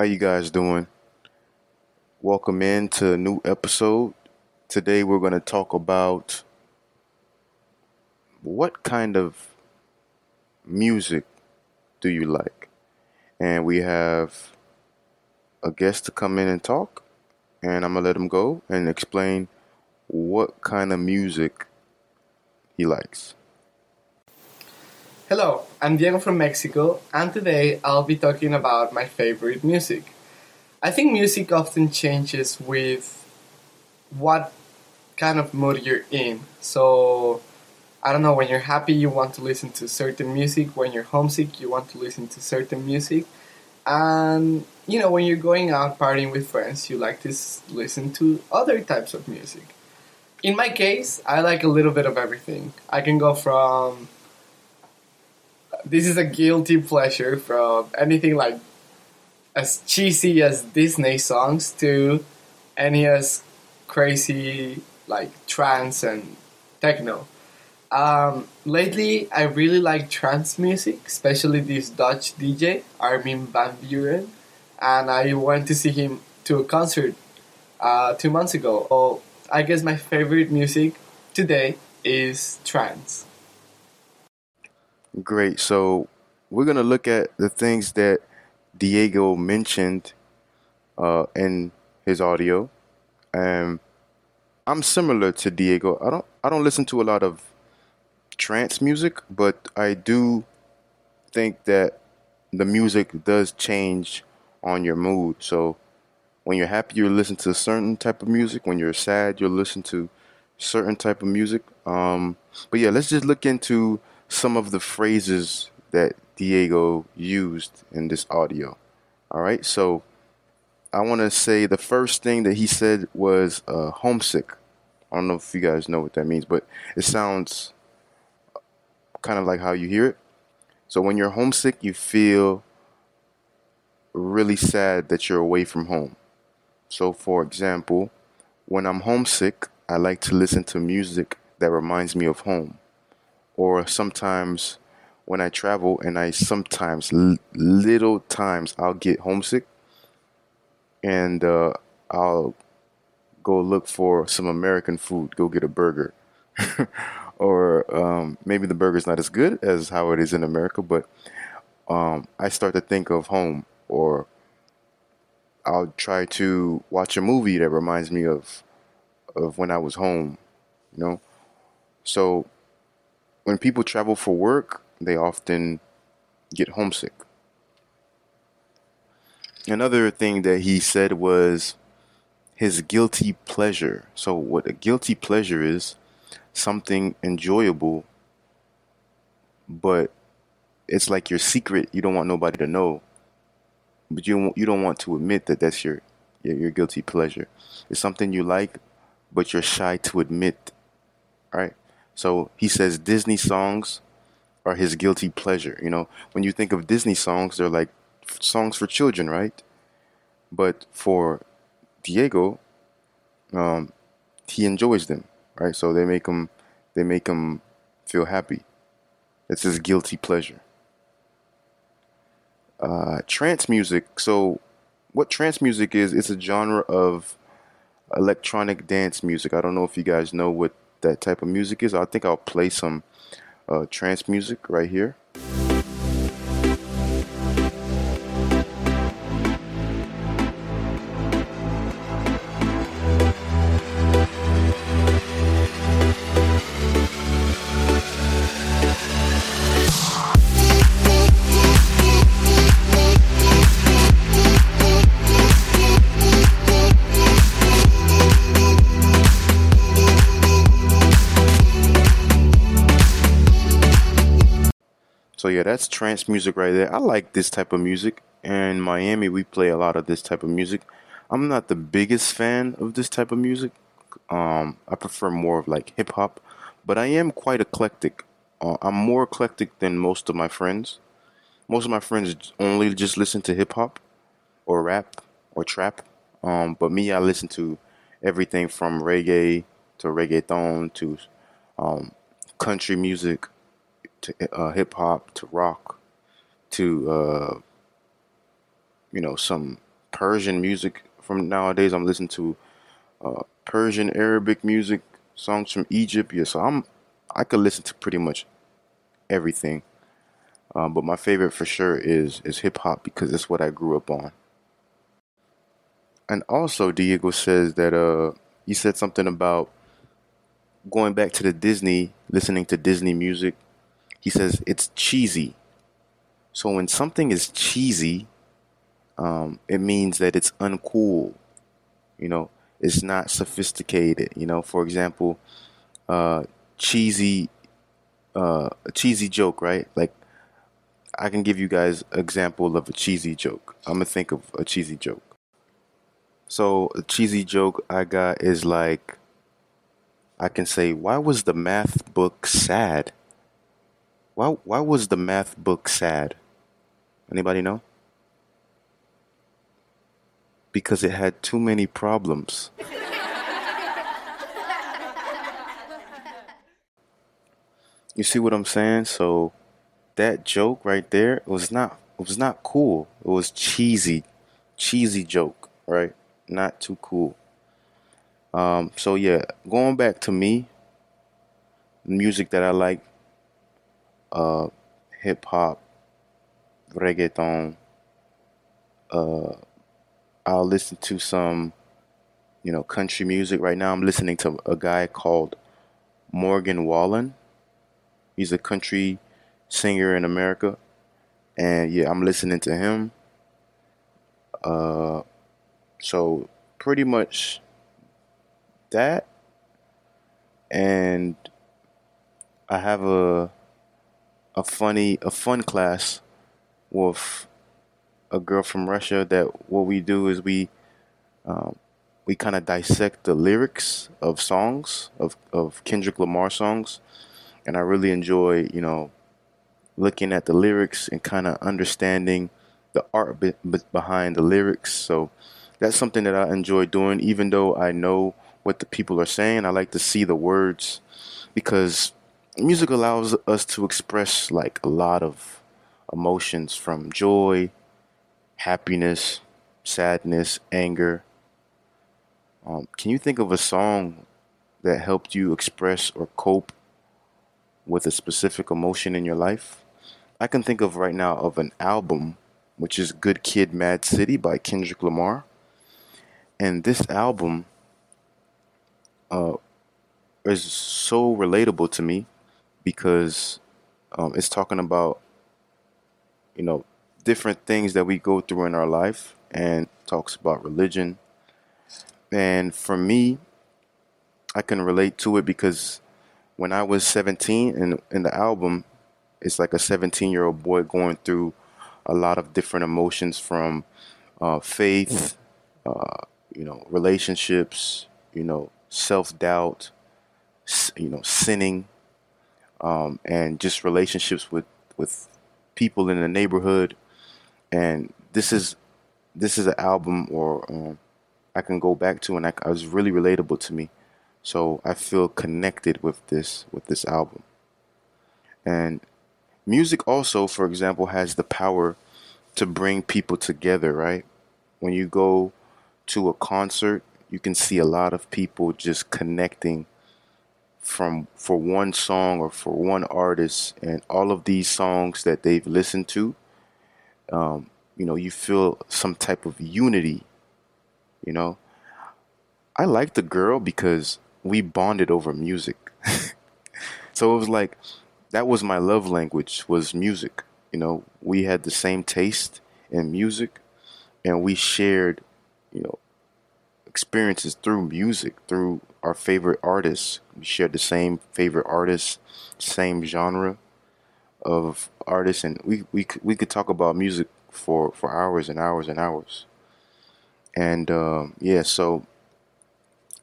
How you guys doing? Welcome in to a new episode. Today we're going to talk about what kind of music do you like? And we have a guest to come in and talk, and I'm going to let him go and explain what kind of music he likes. Hello, I'm Diego from Mexico, and today I'll be talking about my favorite music. I think music often changes with what kind of mood you're in. So, I don't know, when you're happy, you want to listen to certain music. When you're homesick, you want to listen to certain music. And, you know, when you're going out partying with friends, you like to listen to other types of music. In my case, I like a little bit of everything. I can go from this is a guilty pleasure from anything like as cheesy as Disney songs to any as crazy like trance and techno. Um, lately, I really like trance music, especially this Dutch DJ Armin van Buuren, and I went to see him to a concert uh, two months ago. So I guess my favorite music today is trance. Great. So we're gonna look at the things that Diego mentioned uh, in his audio. Um, I'm similar to Diego. I don't I don't listen to a lot of trance music, but I do think that the music does change on your mood. So when you're happy, you listen to a certain type of music. When you're sad, you'll listen to certain type of music. Um, but yeah, let's just look into some of the phrases that Diego used in this audio. All right, so I want to say the first thing that he said was uh, homesick. I don't know if you guys know what that means, but it sounds kind of like how you hear it. So when you're homesick, you feel really sad that you're away from home. So, for example, when I'm homesick, I like to listen to music that reminds me of home. Or sometimes when I travel and I sometimes, little times, I'll get homesick and uh, I'll go look for some American food, go get a burger. or um, maybe the burger's not as good as how it is in America, but um, I start to think of home or I'll try to watch a movie that reminds me of of when I was home, you know. So when people travel for work, they often get homesick. Another thing that he said was his guilty pleasure. So what a guilty pleasure is something enjoyable but it's like your secret you don't want nobody to know but you you don't want to admit that that's your, your your guilty pleasure. It's something you like, but you're shy to admit. Right? So he says Disney songs are his guilty pleasure. You know, when you think of Disney songs, they're like songs for children, right? But for Diego, um, he enjoys them, right? So they make him they make him feel happy. It's his guilty pleasure uh, trance music. So, what trance music is? It's a genre of electronic dance music. I don't know if you guys know what that type of music is. I think I'll play some uh, trance music right here. Yeah, that's trance music right there. I like this type of music. And in Miami, we play a lot of this type of music. I'm not the biggest fan of this type of music. Um, I prefer more of like hip hop, but I am quite eclectic. Uh, I'm more eclectic than most of my friends. Most of my friends only just listen to hip hop or rap or trap. Um, but me, I listen to everything from reggae to reggaeton to um, country music to uh, hip hop to rock to uh, you know some Persian music from nowadays. I'm listening to uh, Persian Arabic music, songs from Egypt. Yeah, so I'm I could listen to pretty much everything. Um, but my favorite for sure is is hip hop because it's what I grew up on. And also, Diego says that uh, he said something about going back to the Disney, listening to Disney music. He says it's cheesy. So when something is cheesy, um, it means that it's uncool. You know, it's not sophisticated. You know, for example, uh, cheesy, uh, a cheesy joke, right? Like, I can give you guys example of a cheesy joke. I'm gonna think of a cheesy joke. So a cheesy joke I got is like, I can say, why was the math book sad? Why why was the math book sad? Anybody know? Because it had too many problems. you see what I'm saying? So that joke right there was not it was not cool. It was cheesy, cheesy joke, right? Not too cool. Um, so yeah, going back to me, music that I like, uh, hip hop, reggaeton. Uh, I'll listen to some, you know, country music. Right now, I'm listening to a guy called Morgan Wallen. He's a country singer in America, and yeah, I'm listening to him. Uh, so pretty much that, and I have a a funny a fun class with a girl from Russia that what we do is we um, we kind of dissect the lyrics of songs of of Kendrick Lamar songs, and I really enjoy you know looking at the lyrics and kind of understanding the art be- behind the lyrics. So that's something that I enjoy doing, even though I know what the people are saying. I like to see the words because music allows us to express like a lot of emotions from joy, happiness, sadness, anger. Um, can you think of a song that helped you express or cope with a specific emotion in your life? I can think of right now of an album, which is Good Kid Mad City by Kendrick Lamar. And this album uh, is so relatable to me because um, it's talking about you know different things that we go through in our life and talks about religion. And for me i can relate to it because when i was 17 and in the album it's like a 17 year old boy going through a lot of different emotions from uh, faith uh, you know relationships you know self-doubt you know sinning um, and just relationships with with people in the neighborhood. And this is this is an album or um, I can go back to, and I, I was really relatable to me. So I feel connected with this with this album. And music also, for example, has the power to bring people together. Right when you go to a concert, you can see a lot of people just connecting from for one song or for one artist and all of these songs that they've listened to um, you know you feel some type of unity you know? I like the girl because we bonded over music. So it was like that was my love language was music you know? We had the same taste in music and we shared you know experiences through music, through our favorite artists. We shared the same favorite artists, same genre of artists, and we we we could talk about music for for hours and hours and hours. And um, yeah, so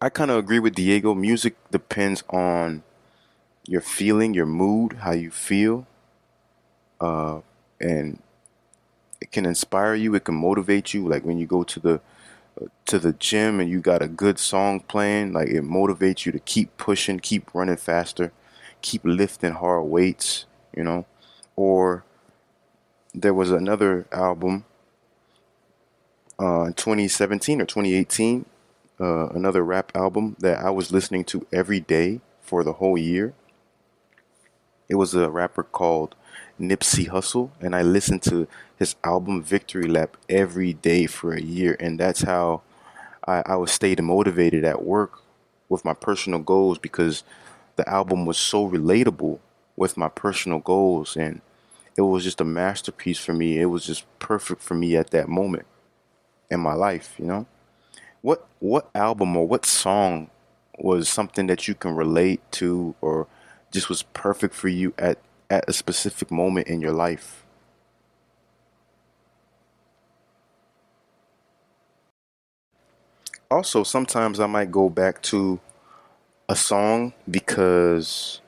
I kind of agree with Diego. Music depends on your feeling, your mood, how you feel, uh, and it can inspire you. It can motivate you. Like when you go to the to the gym and you got a good song playing, like it motivates you to keep pushing, keep running faster, keep lifting hard weights, you know. Or there was another album uh, in 2017 or 2018, uh, another rap album that I was listening to every day for the whole year. It was a rapper called Nipsey Hussle, and I listened to his album Victory Lap every day for a year, and that's how I, I was stayed motivated at work with my personal goals because the album was so relatable with my personal goals and it was just a masterpiece for me. It was just perfect for me at that moment in my life, you know? What what album or what song was something that you can relate to or just was perfect for you at at a specific moment in your life? Also, sometimes I might go back to a song because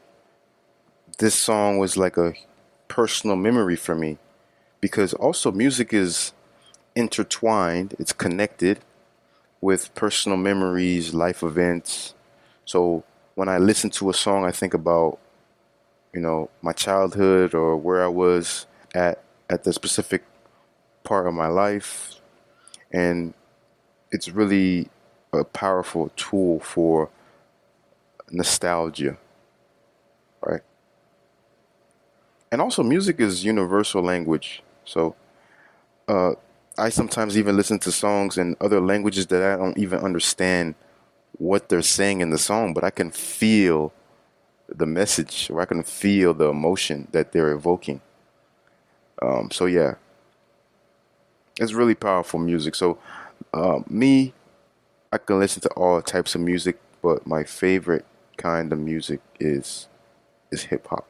this song was like a personal memory for me. Because also, music is intertwined, it's connected with personal memories, life events. So when I listen to a song, I think about, you know, my childhood or where I was at at the specific part of my life. And it's really a powerful tool for nostalgia, right? And also, music is universal language. So, uh, I sometimes even listen to songs in other languages that I don't even understand what they're saying in the song, but I can feel the message or I can feel the emotion that they're evoking. Um, so yeah, it's really powerful music. So uh, me, I can listen to all types of music, but my favorite kind of music is is hip hop.